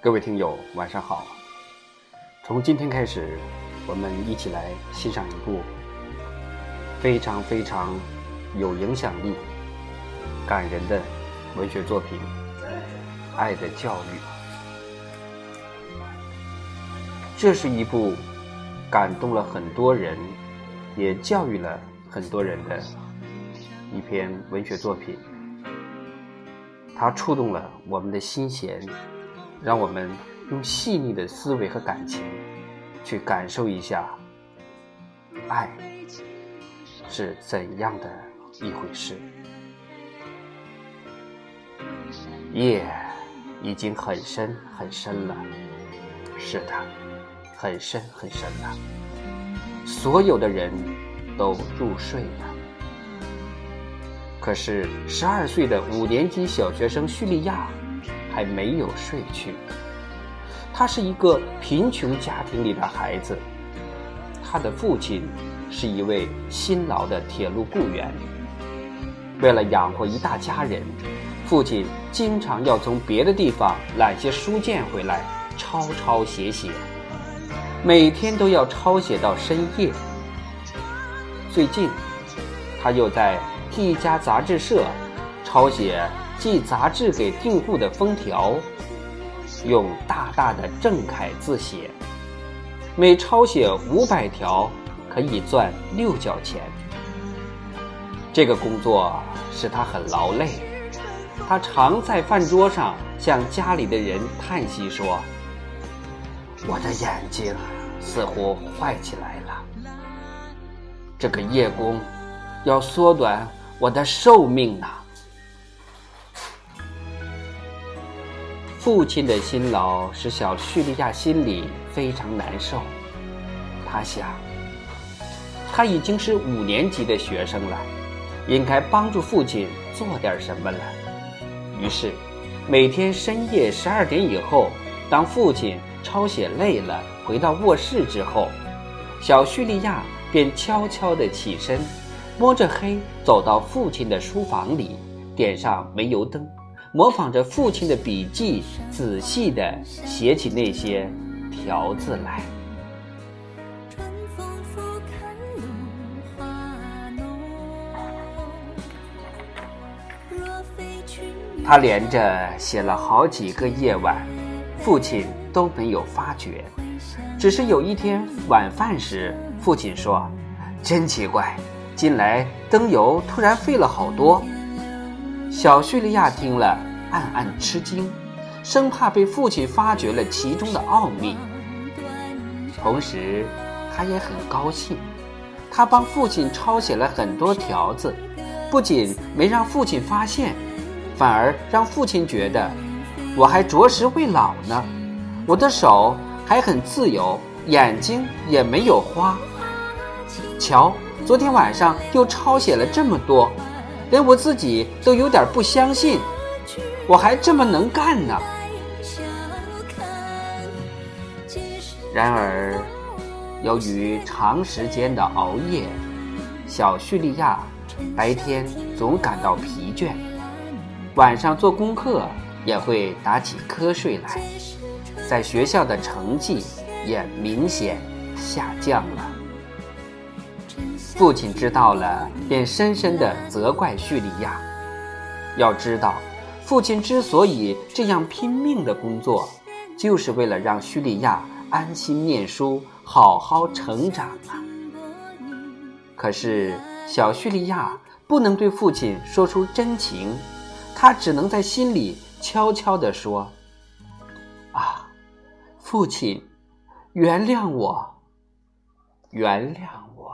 各位听友，晚上好。从今天开始，我们一起来欣赏一部非常非常有影响力、感人的文学作品《爱的教育》。这是一部感动了很多人，也教育了很多人的一篇文学作品。它触动了我们的心弦。让我们用细腻的思维和感情，去感受一下爱是怎样的一回事。夜已经很深很深了，是的，很深很深了。所有的人都入睡了，可是十二岁的五年级小学生叙利亚。还没有睡去。他是一个贫穷家庭里的孩子，他的父亲是一位辛劳的铁路雇员。为了养活一大家人，父亲经常要从别的地方揽些书件回来抄抄写写，每天都要抄写到深夜。最近，他又在替一家杂志社抄写。寄杂志给订户的封条，用大大的正楷字写，每抄写五百条可以赚六角钱。这个工作使他很劳累，他常在饭桌上向家里的人叹息说：“我的眼睛似乎坏起来了，这个夜工要缩短我的寿命呢。”父亲的辛劳使小叙利亚心里非常难受。他想，他已经是五年级的学生了，应该帮助父亲做点什么了。于是，每天深夜十二点以后，当父亲抄写累了回到卧室之后，小叙利亚便悄悄地起身，摸着黑走到父亲的书房里，点上煤油灯。模仿着父亲的笔记，仔细地写起那些条子来。他连着写了好几个夜晚，父亲都没有发觉。只是有一天晚饭时，父亲说：“真奇怪，近来灯油突然费了好多。”小叙利亚听了，暗暗吃惊，生怕被父亲发觉了其中的奥秘。同时，他也很高兴，他帮父亲抄写了很多条子，不仅没让父亲发现，反而让父亲觉得我还着实未老呢。我的手还很自由，眼睛也没有花。瞧，昨天晚上又抄写了这么多。连我自己都有点不相信，我还这么能干呢。然而，由于长时间的熬夜，小叙利亚白天总感到疲倦，晚上做功课也会打起瞌睡来，在学校的成绩也明显下降了。父亲知道了，便深深地责怪叙利亚。要知道，父亲之所以这样拼命的工作，就是为了让叙利亚安心念书，好好成长啊。可是，小叙利亚不能对父亲说出真情，他只能在心里悄悄地说：“啊，父亲，原谅我，原谅我。”